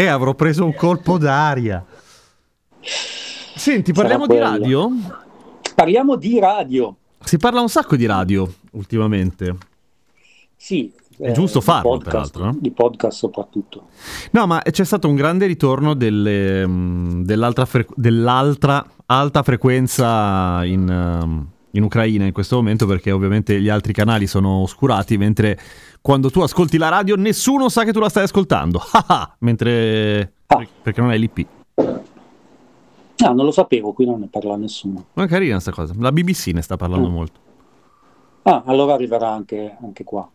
E avrò preso un colpo d'aria. Senti, parliamo di radio? Parliamo di radio. Si parla un sacco di radio ultimamente. Sì. È giusto di farlo, podcast, peraltro, no? Di podcast soprattutto. No, ma c'è stato un grande ritorno delle, mm, dell'altra, fre- dell'altra alta frequenza in, um, in Ucraina in questo momento perché ovviamente gli altri canali sono oscurati mentre quando tu ascolti la radio nessuno sa che tu la stai ascoltando. Ah, ah, mentre... Ah. perché non hai l'IP. Ah, non lo sapevo, qui non ne parla nessuno. Ma è carina sta cosa. La BBC ne sta parlando Mm. molto. Ah, allora arriverà anche, anche qua.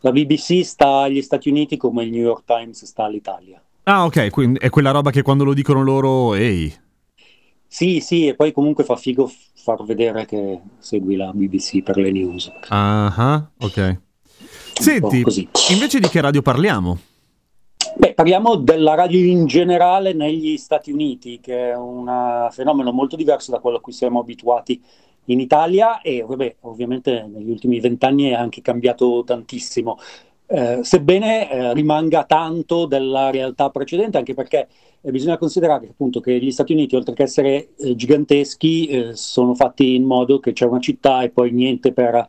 La BBC sta agli Stati Uniti come il New York Times sta all'Italia. Ah, ok, quindi è quella roba che quando lo dicono loro, ehi, Sì, sì, e poi comunque fa figo far vedere che segui la BBC per le news. ah, ok. Senti, invece di che radio parliamo? Beh, parliamo della radio in generale negli Stati Uniti, che è un fenomeno molto diverso da quello a cui siamo abituati in Italia e vabbè, ovviamente negli ultimi vent'anni è anche cambiato tantissimo. Eh, sebbene eh, rimanga tanto della realtà precedente, anche perché eh, bisogna considerare appunto che gli Stati Uniti, oltre che essere eh, giganteschi, eh, sono fatti in modo che c'è una città e poi niente per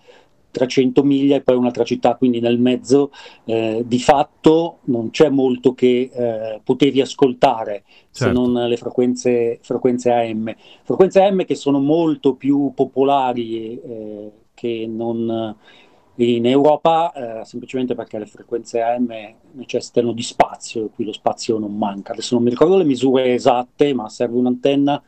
300 miglia e poi un'altra città, quindi nel mezzo eh, di fatto non c'è molto che eh, potevi ascoltare se Certo. non le frequenze, frequenze AM. Frequenze AM che sono molto più popolari eh, che non in Europa, eh, semplicemente perché le frequenze AM necessitano di spazio, e qui lo spazio non manca. Adesso non mi ricordo le misure esatte, ma serve un'antenna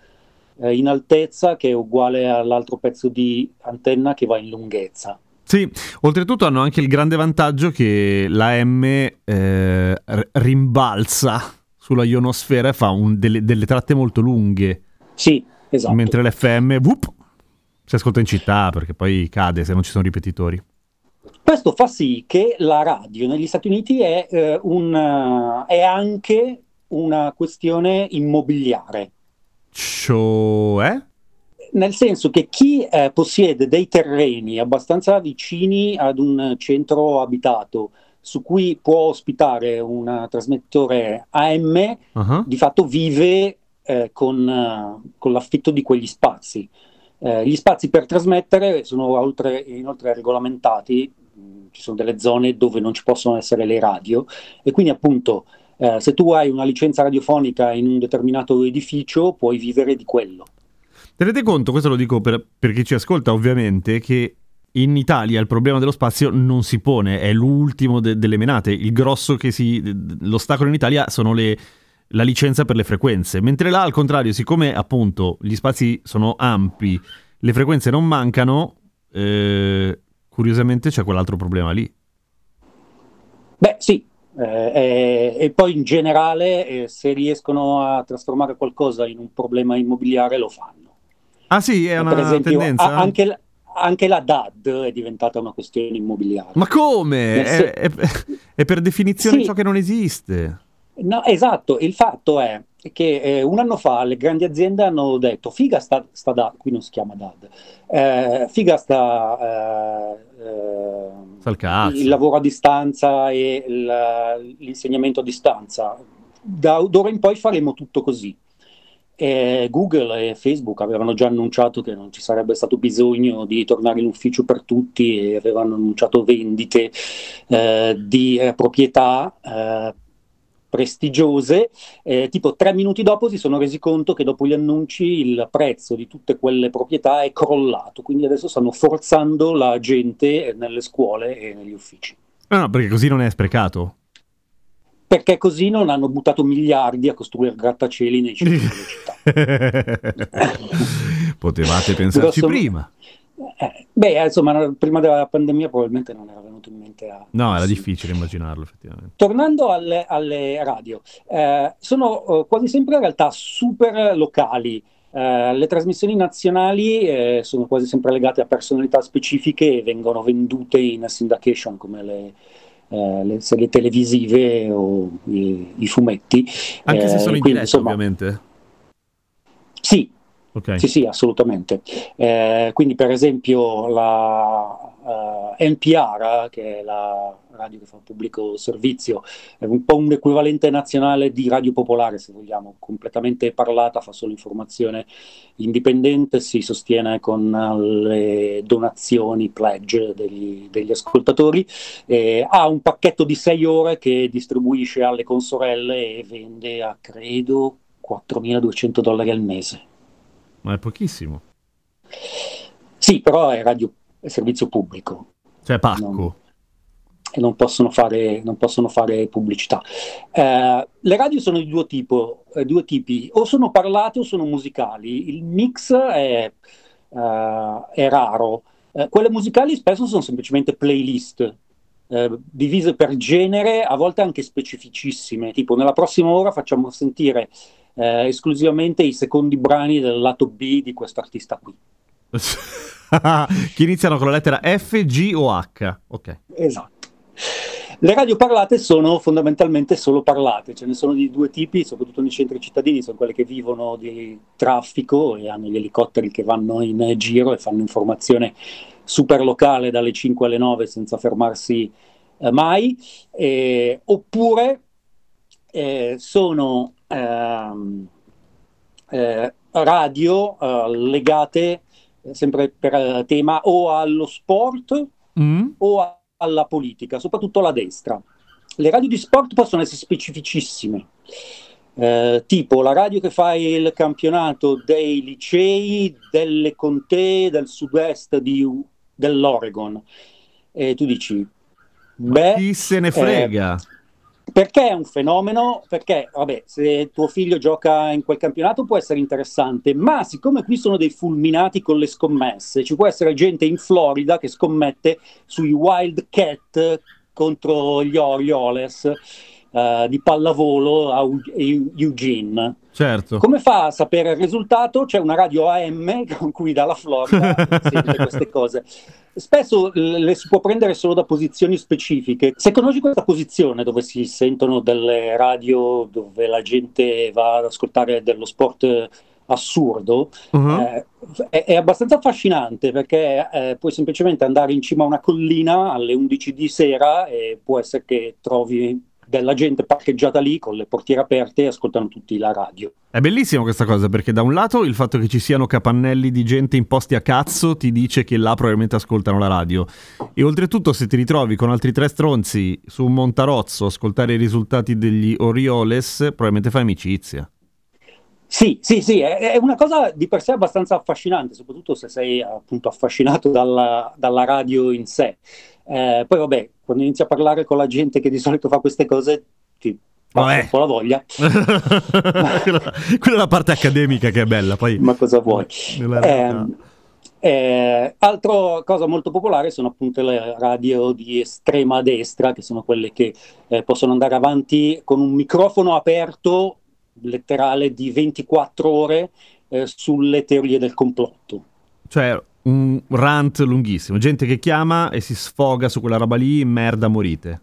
eh, in altezza che è uguale all'altro pezzo di antenna che va in lunghezza. Sì, oltretutto hanno anche il grande vantaggio che la M eh, rimbalza sulla ionosfera e fa un- delle, delle tratte molto lunghe, Sì, esatto. mentre l'FM whoop, si ascolta in città perché poi cade se non ci sono ripetitori. Questo fa sì che la radio negli Stati Uniti è, eh, un, eh, è anche una questione immobiliare, Cioè? nel senso che chi eh, possiede dei terreni abbastanza vicini ad un centro abitato su cui può ospitare un trasmettore AM, Ah, di fatto vive eh, con, eh, con l'affitto di quegli spazi. Eh, gli spazi per trasmettere sono oltre- inoltre regolamentati, mh, ci sono delle zone dove non ci possono essere le radio e quindi appunto eh, se tu hai una licenza radiofonica in un determinato edificio puoi vivere di quello. Tenete conto, questo lo dico per, per chi ci ascolta ovviamente, che in Italia il problema dello spazio non si pone, è l'ultimo de- delle menate. Il grosso che si... l'ostacolo in Italia sono le, la licenza per le frequenze, mentre là al contrario, siccome appunto gli spazi sono ampi, le frequenze non mancano, eh, curiosamente c'è quell'altro problema lì. Beh sì, eh, eh, e poi in generale eh, se riescono a trasformare qualcosa in un problema immobiliare lo fanno. Ah sì, è una esempio, tendenza? anche, la- anche la DAD è diventata una questione immobiliare. Ma come? Se- È, è- è per definizione Sì. ciò che non esiste. No, esatto, il fatto è che eh, un anno fa le grandi aziende hanno detto figa sta, sta DAD, qui non si chiama DAD, eh, figa sta eh, il lavoro a distanza e il- l'insegnamento a distanza. Da d'ora in poi faremo tutto così. E Google e Facebook avevano già annunciato che non ci sarebbe stato bisogno di tornare in ufficio per tutti e avevano annunciato vendite eh, di eh, proprietà eh, prestigiose. Eh, tipo tre minuti dopo si sono resi conto che dopo gli annunci il prezzo di tutte quelle proprietà è crollato, quindi adesso stanno forzando la gente nelle scuole e negli uffici. No, no, perché così non è sprecato. Perché così non hanno buttato miliardi a costruire grattacieli nei centri delle città. Potevate pensarci Grosso- prima. Eh, beh, insomma, prima della pandemia probabilmente non era venuto in mente a... No, era sì. difficile immaginarlo, effettivamente. Tornando alle, alle radio, eh, sono eh, quasi sempre in realtà super locali. Eh, le trasmissioni nazionali eh, sono quasi sempre legate a personalità specifiche e vengono vendute in syndication come le, eh, le serie televisive o i, i fumetti. Anche se Eh, sono in diretta, insomma, ovviamente. Sì, Ok. sì, sì, assolutamente. Eh, quindi, per esempio, la eh, NPR, che è la radio che fa pubblico servizio, è un po' un equivalente nazionale di radio popolare, se vogliamo, completamente parlata, fa solo informazione indipendente, si sostiene con le donazioni, pledge degli, degli ascoltatori, eh, ha un pacchetto di sei ore che distribuisce alle consorelle e vende a, credo, 4.200 dollari al mese. Ma è pochissimo. Sì, però è radio è servizio pubblico Cioè, pacco. No. e non possono fare, non possono fare pubblicità. Eh, le radio sono di due, tipo- eh, due tipi, o sono parlate o sono musicali. Il mix è, eh, è raro. Eh, quelle musicali spesso sono semplicemente playlist. eh, divise per genere, a volte anche specificissime, tipo nella prossima ora facciamo sentire eh, esclusivamente i secondi brani del lato B di questo artista qui. che iniziano con la lettera F, G o H. Ok. Esatto. Le radio parlate sono fondamentalmente solo parlate, ce ne sono di due tipi, soprattutto nei centri cittadini, sono quelle che vivono di traffico e hanno gli elicotteri che vanno in giro e fanno informazione super locale dalle 5 alle 9 senza fermarsi eh, mai, eh, oppure eh, sono eh, radio eh, legate eh, sempre per eh, tema o allo sport Mm? o a- alla politica, soprattutto alla destra. Le radio di sport possono essere specificissime, eh, tipo la radio che fa il campionato dei licei, delle contee del sud-est di- dell'Oregon. E tu dici, beh, Chi se ne frega? Perché è un fenomeno? Perché, vabbè, se tuo figlio gioca in quel campionato può essere interessante, ma siccome qui sono dei fulminati con le scommesse, ci può essere gente in Florida che scommette sui Wildcat contro gli Orioles eh, di pallavolo a U- Eugene. Certo. Come fa a sapere il risultato? C'è una radio AM con cui dalla Florida sente queste cose. Spesso le si può prendere solo da posizioni specifiche. Se conosci questa posizione dove si sentono delle radio dove la gente va ad ascoltare dello sport eh, assurdo, Uh-huh. eh, è, è abbastanza affascinante perché eh, puoi semplicemente andare in cima a una collina alle 11 di sera e può essere che trovi della gente parcheggiata lì con le portiere aperte e ascoltano tutti la radio. È bellissimo questa cosa perché da un lato il fatto che ci siano capannelli di gente imposti a cazzo ti dice che là probabilmente ascoltano la radio e oltretutto se ti ritrovi con altri tre stronzi su un montarozzo a ascoltare i risultati degli Orioles probabilmente fai amicizia. Sì, sì, sì, è, è una cosa di per sé abbastanza affascinante, soprattutto se sei appunto affascinato dalla, dalla radio in sé. Eh, poi vabbè, quando inizi a parlare con la gente che di solito fa queste cose ti Vabbè. un po' la voglia, quella, quella è la parte accademica che è bella, poi ma cosa vuoi? Ehm, eh, altra cosa molto popolare sono appunto le radio di estrema destra, che sono quelle che eh, possono andare avanti con un microfono aperto, letterale, di 24 ore eh, sulle teorie del complotto. Cioè un rant lunghissimo, gente che chiama e si sfoga su quella roba lì, merda morite.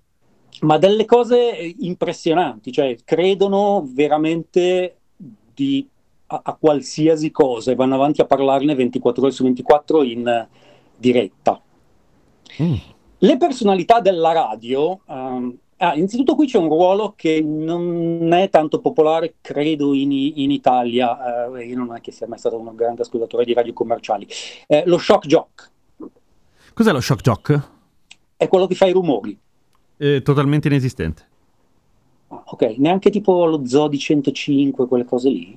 Ma delle cose eh, impressionanti, cioè credono veramente di, a, a qualsiasi cosa e vanno avanti a parlarne 24 ore su 24 in diretta. Mm. Le personalità della radio, ehm, ah, innanzitutto qui c'è un ruolo che non è tanto popolare, credo, in, in Italia, eh, io non è che sia mai stato un grande ascoltatore di radio commerciali, Eh, lo shock jock Cos'è lo shock jock? è quello che fa i rumori, È totalmente inesistente. Ah, ok, neanche tipo lo Zodi 105, quelle cose lì.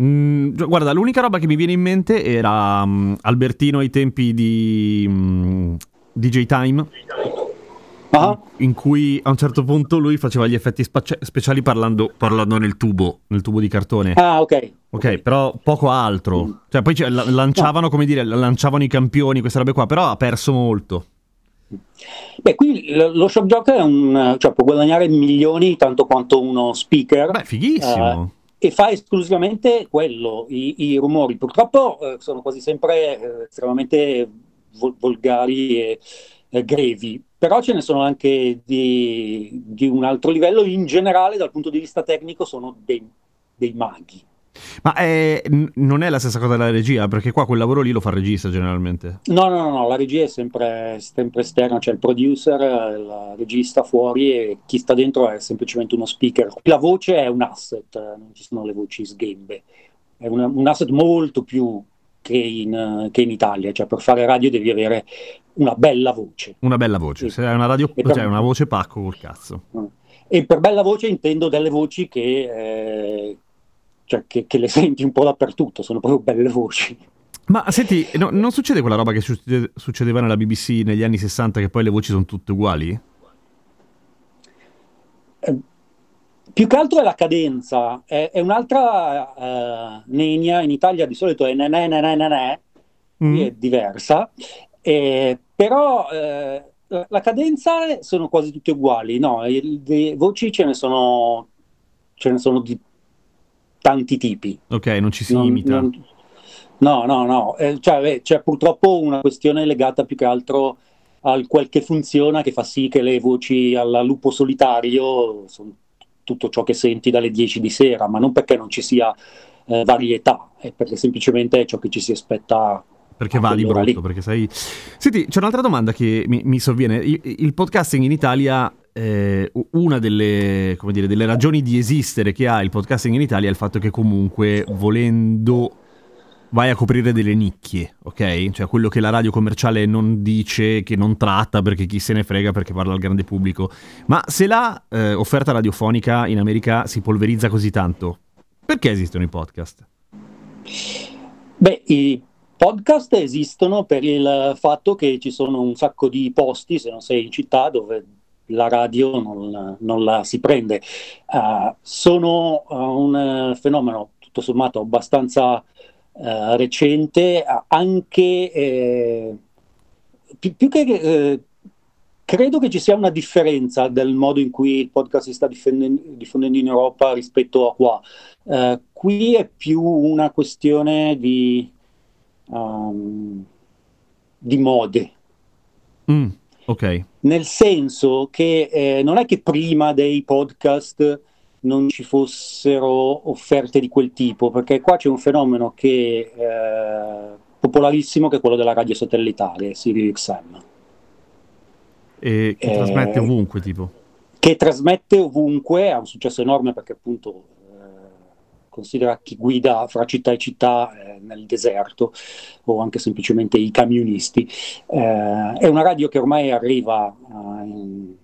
Mm, guarda, l'unica roba che mi viene in mente era mm, Albertino ai tempi di mm, DJ Time. Ah. in cui a un certo punto lui faceva gli effetti space- speciali parlando, parlando nel tubo, nel tubo di cartone. Ah, ok. Ok, però poco altro. Cioè, poi c- la- lanciavano, come dire, lanciavano i campioni, queste robe qua, però ha perso molto. Beh, qui l- lo shock è un, cioè, può guadagnare milioni tanto quanto uno speaker. Beh, fighissimo. e fa esclusivamente quello, i, i rumori. Purtroppo eh, sono quasi sempre eh, estremamente vol- volgari e grevi, però ce ne sono anche di, di un altro livello. In generale, dal punto di vista tecnico, sono dei, dei maghi. Ma è- n- non è la stessa cosa della regia, perché qua quel lavoro lì lo fa il regista generalmente. No, no, no, no, la regia è sempre, sempre esterna, c'è il producer, eh, il regista fuori e chi sta dentro è semplicemente uno speaker. La voce è un asset, eh, non ci sono le voci sghembe, è una- un asset molto più che in, eh, che in Italia, cioè per fare radio devi avere una bella voce. Una bella voce. Se hai una radio, per- cioè una voce pacco col cazzo. E per bella voce intendo delle voci che, eh, cioè, che, che le senti un po' dappertutto, sono proprio belle voci. Ma senti, no- non succede quella roba che succede- succedeva nella BBC negli anni 60 che poi le voci sono tutte uguali? Eh, più che altro è la cadenza, è, è un'altra eh, nenia, in Italia di solito è nanè, nanè, nanè, qui è diversa, eh, però eh, la, cadenza sono quasi tutte uguali, no, le voci ce ne sono, ce ne sono di tanti tipi. Ok, non ci si Non- imita. non- no, no, no, eh, cioè, beh, c'è purtroppo una questione legata più che altro al quel che funziona, che fa sì che le voci alla lupo solitario sono tutto ciò che senti dalle 10 di sera, ma non perché non ci sia eh, varietà, è perché semplicemente è ciò che ci si aspetta. Perché va di brutto, lì. perché sai... Senti, c'è un'altra domanda che mi, mi sovviene. Il, il podcasting in Italia, eh, una delle, come dire, delle ragioni di esistere che ha il podcasting in Italia è il fatto che comunque, volendo, vai a coprire delle nicchie, ok? Cioè quello che la radio commerciale non dice, che non tratta, perché chi se ne frega, perché parla al grande pubblico. Ma se la eh, offerta radiofonica in America si polverizza così tanto, perché esistono i podcast? Beh, i podcast esistono per il fatto che ci sono un sacco di posti, se non sei in città, dove la radio non, non la si prende. Uh, sono uh, un eh, fenomeno tutto sommato abbastanza uh, recente, anche eh, più, più che eh, credo che ci sia una differenza del modo in cui il podcast si sta diffondendo, diffondendo in Europa rispetto a qua. Uh, qui è più una questione di, um, di mode. Mm, ok. Nel senso che eh, non è che prima dei podcast non ci fossero offerte di quel tipo, perché qua c'è un fenomeno che eh, popolarissimo che è quello della radio satellitare, Sirius XM. E che Eh, trasmette ovunque, tipo. che trasmette ovunque, ha un successo enorme perché appunto considera chi guida fra città e città eh, nel deserto o anche semplicemente i camionisti. Eh, è una radio che ormai arriva eh, in-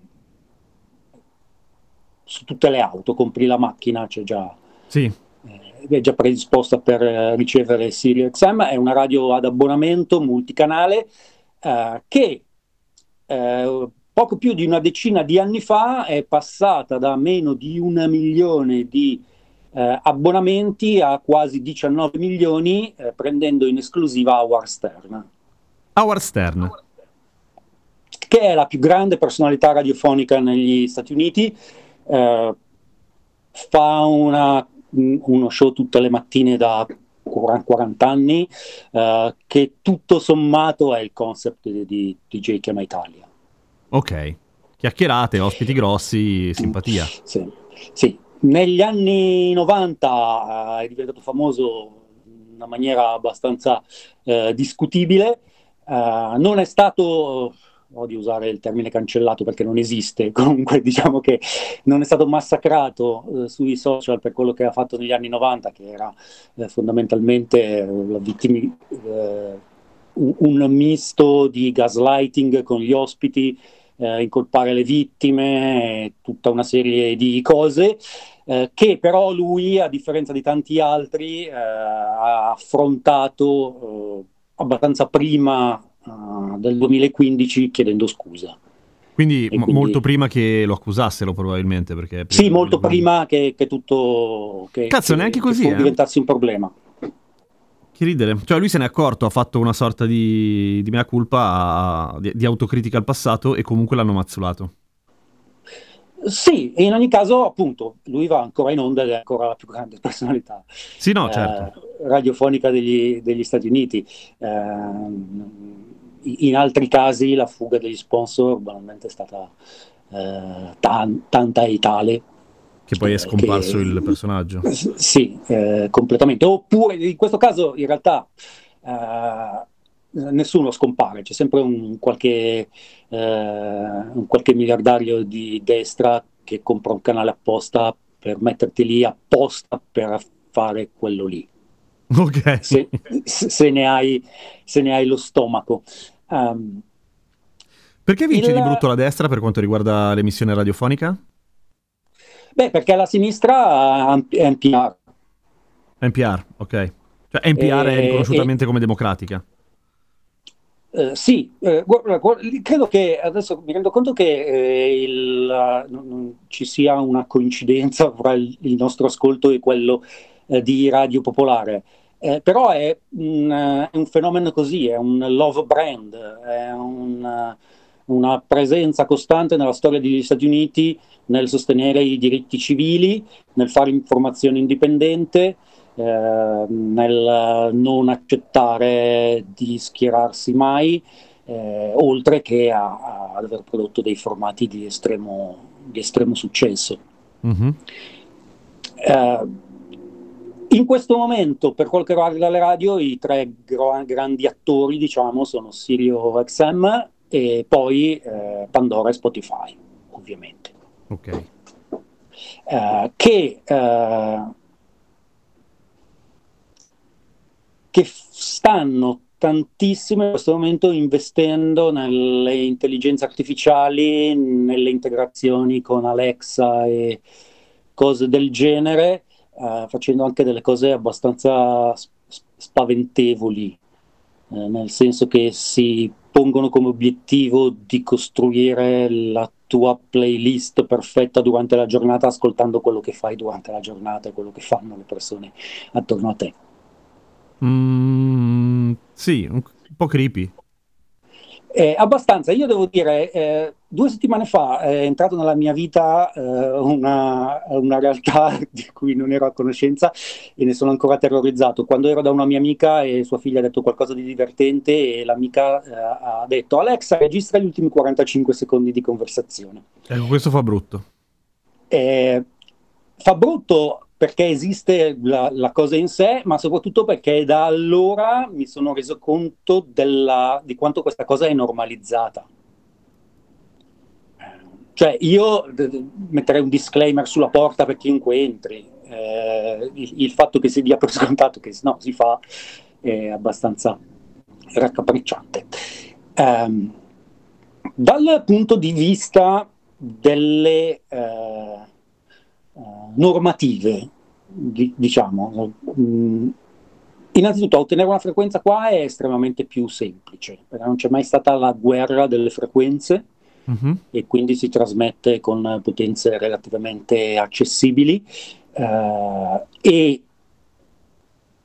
su tutte le auto, compri la macchina, c'è già Sì, eh, è già predisposta per eh, ricevere Sirio XM, è una radio ad abbonamento multicanale eh, che poco più di una decina di anni fa è passata da meno di un milione di eh, abbonamenti a quasi 19 milioni, eh, prendendo in esclusiva Howard Stern, Howard Stern. che è la più grande personalità radiofonica negli Stati Uniti. eh, fa una- uno show tutte le mattine da 40, 40 anni, eh, che tutto sommato è il concept di, di DJ Chiama Italia. Ok. Chiacchierate, ospiti grossi, simpatia. Sì, sì. Negli anni 90 eh, è diventato famoso in una maniera abbastanza eh, discutibile. Eh, non è stato, odio usare il termine cancellato perché non esiste, comunque diciamo che non è stato massacrato eh, sui social per quello che ha fatto negli anni 90, che era eh, fondamentalmente eh, vittimi- eh, un, un misto di gaslighting con gli ospiti eh, incolpare le vittime, tutta una serie di cose eh, che però lui, a differenza di tanti altri, eh, ha affrontato eh, abbastanza prima eh, del 2015 chiedendo scusa. Quindi quindi- molto prima che lo accusassero probabilmente. Perché Sì, molto prima che, che tutto... Che, Cazzo, che- neanche che così, può eh? diventarsi un problema. Che ridere. Cioè lui se n'è accorto, ha fatto una sorta di, di mea culpa, di, di autocritica al passato e comunque l'hanno mazzolato. Sì, e in ogni caso, appunto, lui va ancora in onda ed è ancora la più grande personalità Sì, no, eh, certo. radiofonica degli, degli Stati Uniti. Ehm, in altri casi la fuga degli sponsor banalmente è stata eh, tan- tanta e tale. Che poi è eh, scomparso che- il personaggio. Sì, eh, completamente. Oppure in questo caso in realtà eh, nessuno scompare, c'è sempre un qualche, eh, un qualche miliardario di destra che compra un canale apposta per metterti lì apposta per fare quello lì, Ok. se, se- ne, hai, se ne hai lo stomaco. Um, Perché vince il- di brutto la destra per quanto riguarda l'emissione radiofonica? beh, perché la sinistra è NPR. NPR, ok. Cioè NPR è Eh, riconosciutamente come democratica. Eh, sì, eh, credo che adesso mi rendo conto che eh, il, eh, non- ci sia una coincidenza fra il, il nostro ascolto e quello eh, di Radio Popolare, Eh, però è un, è un fenomeno così, è un love brand, è un, una presenza costante nella storia degli Stati Uniti nel sostenere i diritti civili, nel fare informazione indipendente, eh, nel non accettare di schierarsi mai, eh, oltre che a- ad aver prodotto dei formati di estremo, di estremo successo. Mhm. Eh, in questo momento, per quel che riguarda le radio, i tre gro- grandi attori, diciamo, sono Sirio XM e poi eh, Pandora e Spotify, ovviamente. Ok. eh, che, eh, che stanno tantissimo in questo momento investendo nelle intelligenze artificiali, nelle integrazioni con Alexa e cose del genere, eh, facendo anche delle cose abbastanza spaventevoli, eh, nel senso che si pongono come obiettivo di costruire la tua playlist perfetta durante la giornata, ascoltando quello che fai durante la giornata e quello che fanno le persone attorno a te. Mm, sì, un, po' creepy. Eh, abbastanza, io devo dire, eh, due settimane fa è entrato nella mia vita eh, una, una realtà di cui non ero a conoscenza e ne sono ancora terrorizzato. Quando ero da una mia amica e sua figlia ha detto qualcosa di divertente e l'amica eh, ha detto Alexa registra gli ultimi 45 secondi di conversazione. Ecco, questo fa brutto. Eh, fa brutto perché esiste la, la cosa in sé, ma soprattutto perché da allora mi sono reso conto della- di quanto questa cosa è normalizzata. Cioè, io metterei un disclaimer sulla porta per chiunque entri. Eh, il, il fatto che si dia per scontato che no, si fa è abbastanza raccapricciante. Ehm, dal punto di vista delle eh, eh, normative, di- diciamo, mh, innanzitutto ottenere una frequenza qua è estremamente più semplice, perché non c'è mai stata la guerra delle frequenze Mhm. e quindi si trasmette con potenze relativamente accessibili eh, e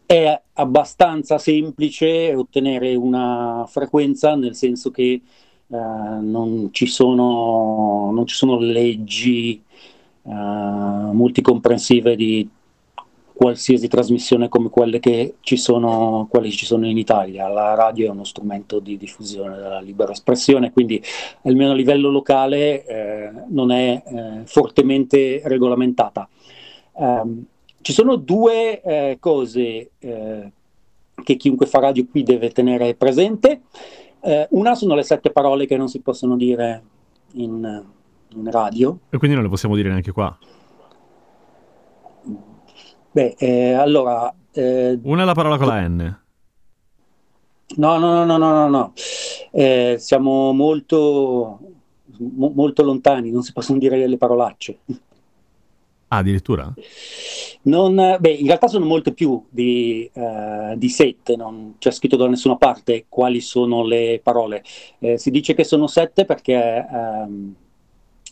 è abbastanza semplice ottenere una frequenza nel senso che eh, non ci sono, non ci sono leggi eh, multicomprensive di qualsiasi trasmissione come quelle che ci sono, quelle che ci sono in Italia. La radio è uno strumento di diffusione della libera espressione, quindi almeno a livello locale eh, non è eh, fortemente regolamentata. Ehm, ci sono due eh, cose eh, che chiunque fa radio qui deve tenere presente. Eh, una sono le sette parole che non si possono dire in, in radio. E quindi non le possiamo dire neanche qua. Beh, eh, allora, eh, Una è la parola con la N. no, no, no, no, no, no, no. Eh, siamo molto, mo- molto lontani, non si possono dire le parolacce. Ah, addirittura? Non, beh, in realtà sono molte più di, uh, di, sette, non c'è scritto da nessuna parte quali sono le parole. Eh, si dice che sono sette perché um,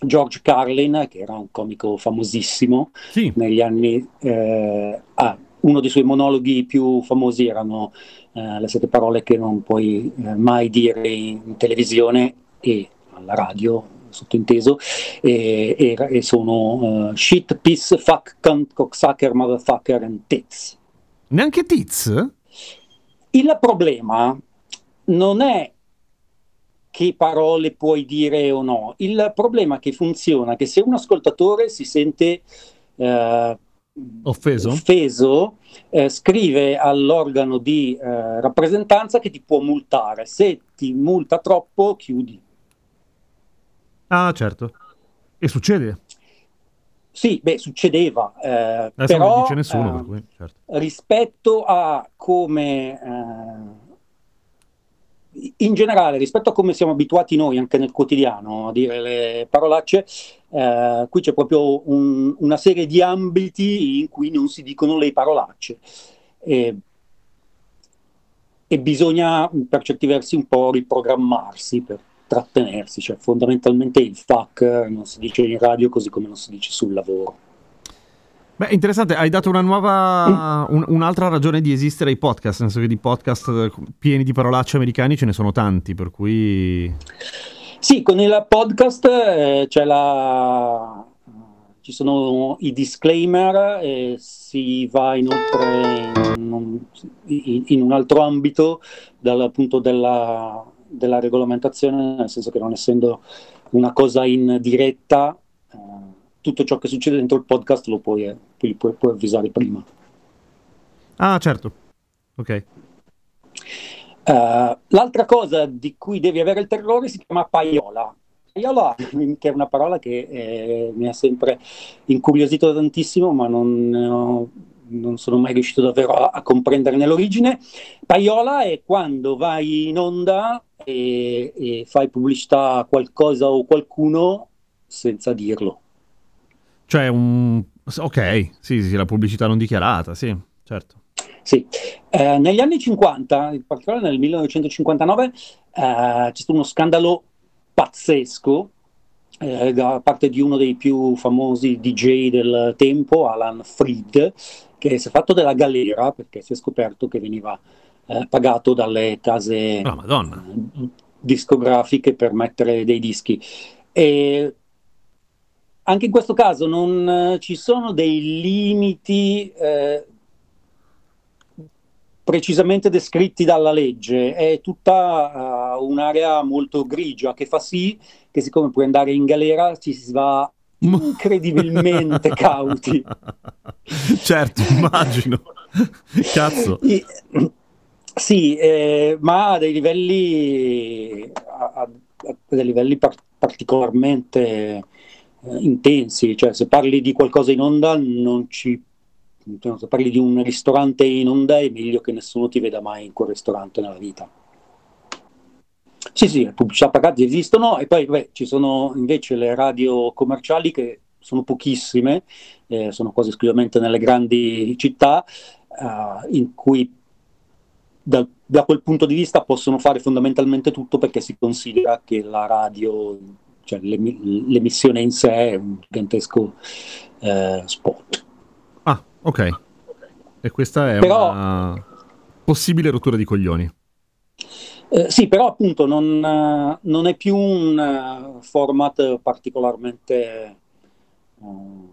George Carlin, che era un comico famosissimo sì. negli anni... Eh, ah, uno dei suoi monologhi più famosi erano eh, le sette parole che non puoi eh, mai dire in, televisione e alla radio sottointeso, e, e, e sono uh, shit, piss, fuck, cunt, cocksucker, motherfucker and tits. Neanche tits? Il problema non è che parole puoi dire o no, il problema che funziona che se un ascoltatore si sente uh, offeso, offeso eh, scrive all'organo di eh, rappresentanza che ti può multare. Se ti multa troppo, chiudi. Ah, certo. E succede? Sì, beh, succedeva. Eh, Adesso però, non dice nessuno. Eh, cui, certo. Rispetto a come... In generale, rispetto a come siamo abituati noi anche nel quotidiano a dire le parolacce, eh, qui c'è proprio un, una serie di ambiti in cui non si dicono le parolacce. E, e bisogna per certi versi un po' riprogrammarsi per trattenersi, cioè fondamentalmente il fuck non si dice in radio così come non si dice sul lavoro. Beh, interessante, hai dato una nuova, un, un'altra ragione di esistere ai podcast, nel senso che di podcast pieni di parolacce americani ce ne sono tanti, per cui... Sì, con il podcast eh, c'è la... ci sono i disclaimer e si va inoltre in, in, in un altro ambito dal punto della, della regolamentazione, nel senso che non essendo una cosa in diretta... Tutto ciò che succede dentro il podcast lo puoi, eh, puoi, puoi, puoi avvisare prima. Ah, certo. Ok. Uh, l'altra cosa di cui devi avere il terrore si chiama paiola. Paiola, che è una parola che eh, mi ha sempre incuriosito tantissimo, ma non, ho, non sono mai riuscito davvero a, a comprendere nell'origine. Paiola è quando vai in onda e, e fai pubblicità a qualcosa o qualcuno senza dirlo. Cioè un... Ok, sì, sì, la pubblicità non dichiarata, sì, certo. Sì, eh, negli anni 50, in particolare nel 1959, eh, c'è stato uno scandalo pazzesco eh, da parte di uno dei più famosi DJ del tempo, Alan Freed, che si è fatto della galera perché si è scoperto che veniva eh, pagato dalle case oh, discografiche per mettere dei dischi. E anche in questo caso non eh, ci sono dei limiti eh, precisamente descritti dalla legge, è tutta uh, un'area molto grigia che fa sì che siccome puoi andare in galera ci si va incredibilmente cauti. Certo, immagino. Cazzo. I, sì, eh, ma a dei livelli, a, a, a dei livelli par- particolarmente intensi, cioè se parli di qualcosa in onda non ci se parli di un ristorante in onda è meglio che nessuno ti veda mai in quel ristorante nella vita. Sì, sì, le pubblicità pagate esistono e poi beh, ci sono invece le radio commerciali che sono pochissime, eh, sono quasi esclusivamente nelle grandi città, eh, in cui da, da, quel punto di vista possono fare fondamentalmente tutto perché si considera che la radio cioè l'emissione in sé è un gigantesco eh, spot. Ah, ok. E questa è però, una possibile rottura di coglioni. Eh, sì, però appunto non, non è più un uh, format particolarmente, uh,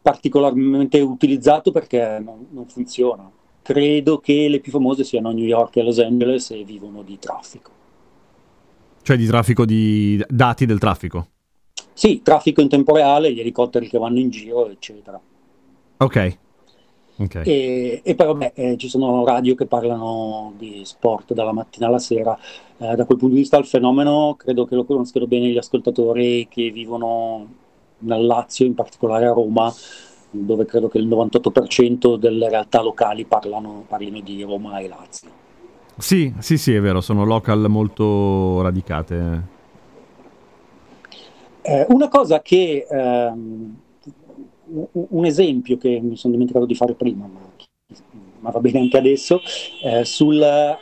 particolarmente utilizzato perché non, non funziona. Credo che le più famose siano New York e Los Angeles e vivono di traffico. Cioè di traffico di dati del traffico? Sì, traffico in tempo reale, gli elicotteri che vanno in giro, eccetera. Ok. okay. E, e, poi vabbè, eh, ci sono radio che parlano di sport dalla mattina alla sera. Eh, da quel punto di vista il fenomeno credo che lo conoscano bene gli ascoltatori che vivono nel Lazio, in particolare a Roma, dove credo che il 98% delle realtà locali parlano, parlino di Roma e Lazio. Sì, sì, sì, è vero, sono local molto radicate. Eh, una cosa che ehm, un esempio che mi sono dimenticato di fare prima, ma, ma va bene anche adesso, eh, sul, eh,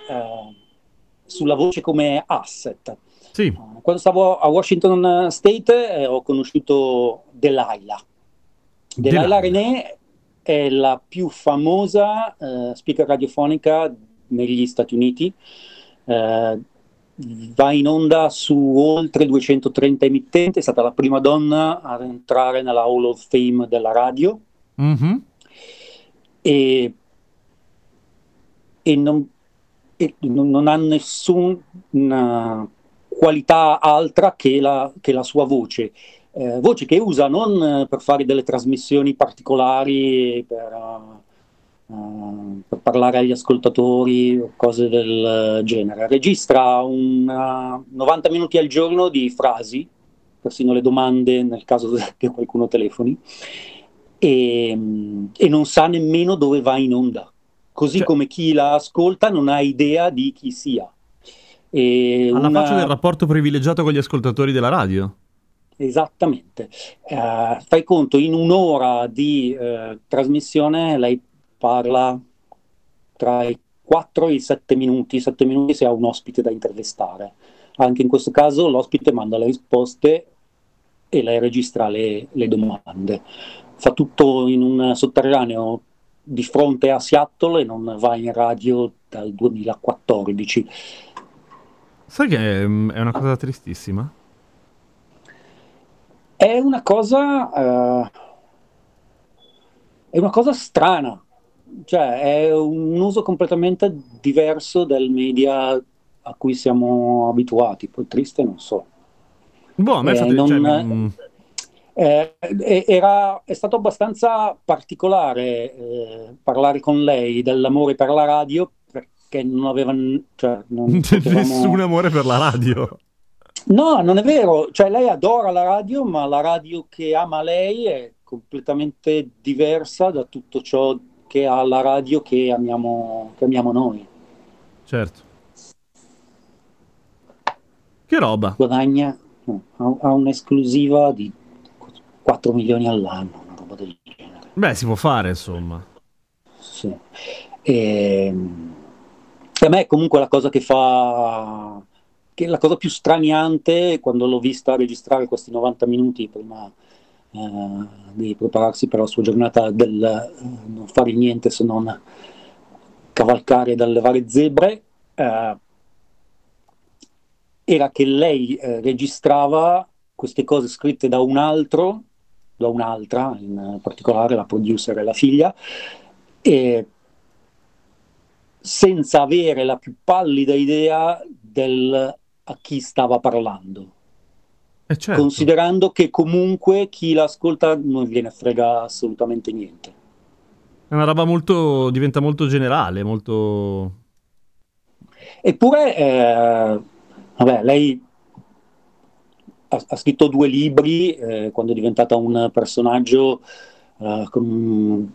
sulla voce come asset. Sì. Quando stavo a Washington State eh, ho conosciuto Delilah. Delilah, Delilah René è la più famosa eh, speaker radiofonica negli Stati Uniti. Eh, va in onda su oltre 230 emittenti, è stata la prima donna ad entrare nella Hall of Fame della radio. Mm-hmm. E, e, non, e non, ha nessuna qualità altra che la, che la sua voce. Eh, voce che usa non per fare delle trasmissioni particolari, per, uh, per parlare agli ascoltatori o cose del genere. Registra una, 90 minuti al giorno di frasi, persino le domande nel caso che qualcuno telefoni, e, e non sa nemmeno dove va in onda. Così cioè, come chi la ascolta non ha idea di chi sia. E Alla una... faccia del rapporto privilegiato con gli ascoltatori della radio. Esattamente. Uh, fai conto, in un'ora di uh, trasmissione lei parla tra i 4 e i 7 minuti, 7 minuti se ha un ospite da intervistare. Anche in questo caso l'ospite manda le risposte e lei registra le, le domande. Fa tutto in un sotterraneo di fronte a Seattle e non va in radio dal 2014 Sai che è, mm, è una cosa tristissima? È una cosa. Uh, è una cosa strana. Cioè, è un uso completamente diverso del media a cui siamo abituati. Poi triste, non so. Boh, a me eh, non, cioè, mm. eh, era, è stato abbastanza particolare eh, parlare con lei dell'amore per la radio che non avevano... Cioè, non potevamo... Nessun amore per la radio. No, non è vero. Cioè, lei adora la radio, ma la radio che ama lei è completamente diversa da tutto ciò che ha la radio che amiamo, che amiamo noi. Certo. Che roba. Guadagna, no, ha, ha un'esclusiva di 4 milioni all'anno, una roba del genere. Beh, si può fare, insomma. Sì. E ehm, a me comunque la cosa che fa che la cosa più straniante quando l'ho vista registrare questi 90 minuti prima eh, di prepararsi per la sua giornata del eh, non fare niente se non cavalcare dalle varie zebre eh, era che lei eh, registrava queste cose scritte da un altro da un'altra in particolare la producer e la figlia e senza avere la più pallida idea del a chi stava parlando. Eh certo. Considerando che comunque chi l'ascolta non gliene frega assolutamente niente. È una roba molto. diventa molto generale, molto. Eppure, eh, vabbè, lei ha, ha, scritto due libri eh, quando è diventata un personaggio eh, con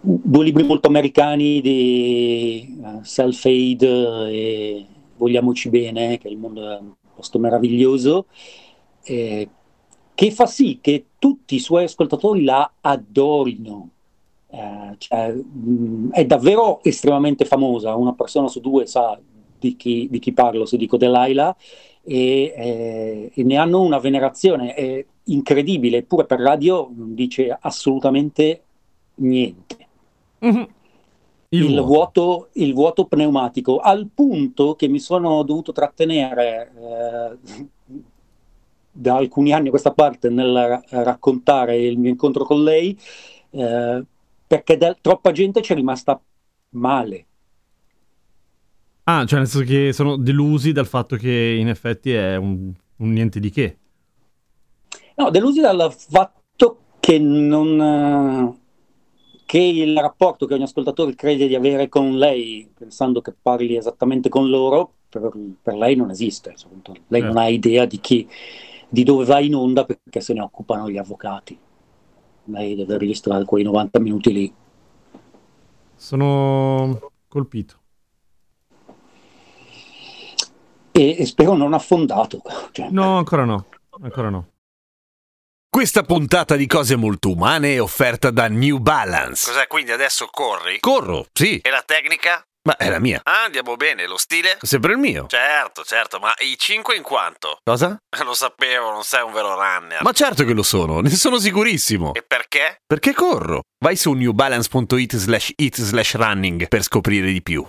due libri molto americani di uh, Self-Aid e Vogliamoci bene, che il mondo è posto meraviglioso, eh, che fa sì che tutti i suoi ascoltatori la adorino. Eh, cioè, mh, è davvero estremamente famosa, una persona su due sa di chi, di chi parlo se dico Delilah e, eh, e, ne hanno una venerazione è incredibile, eppure per radio non dice assolutamente niente. Mm-hmm. Il, il, vuoto. il, vuoto. pneumatico, al punto che mi sono dovuto trattenere eh, da alcuni anni a questa parte nel raccontare il mio incontro con lei, eh, perché del, troppa gente ci è rimasta male. Ah, cioè nel senso che sono delusi dal fatto che in effetti è un, un niente di che. No, delusi dal fatto che non che il rapporto che ogni ascoltatore crede di avere con lei, pensando che parli esattamente con loro, per, per lei non esiste. Lei eh. non ha idea di, chi, di dove va in onda perché se ne occupano gli avvocati. Lei deve registrare quei 90 minuti lì. Sono colpito. E, e spero non affondato. Cioè. No, ancora no. Ancora no. Questa puntata di cose molto umane è offerta da New Balance. Cos'è, quindi adesso corri? Corro, sì, E la tecnica? ma è la mia. Ah, andiamo bene, lo stile? Sempre il mio. Certo, certo, ma i 5 in quanto? Cosa? Lo sapevo, non sei un vero runner. Ma certo che lo sono, ne sono sicurissimo. E perché? Perché corro? Vai su newbalance.it slash it slash running per scoprire di più.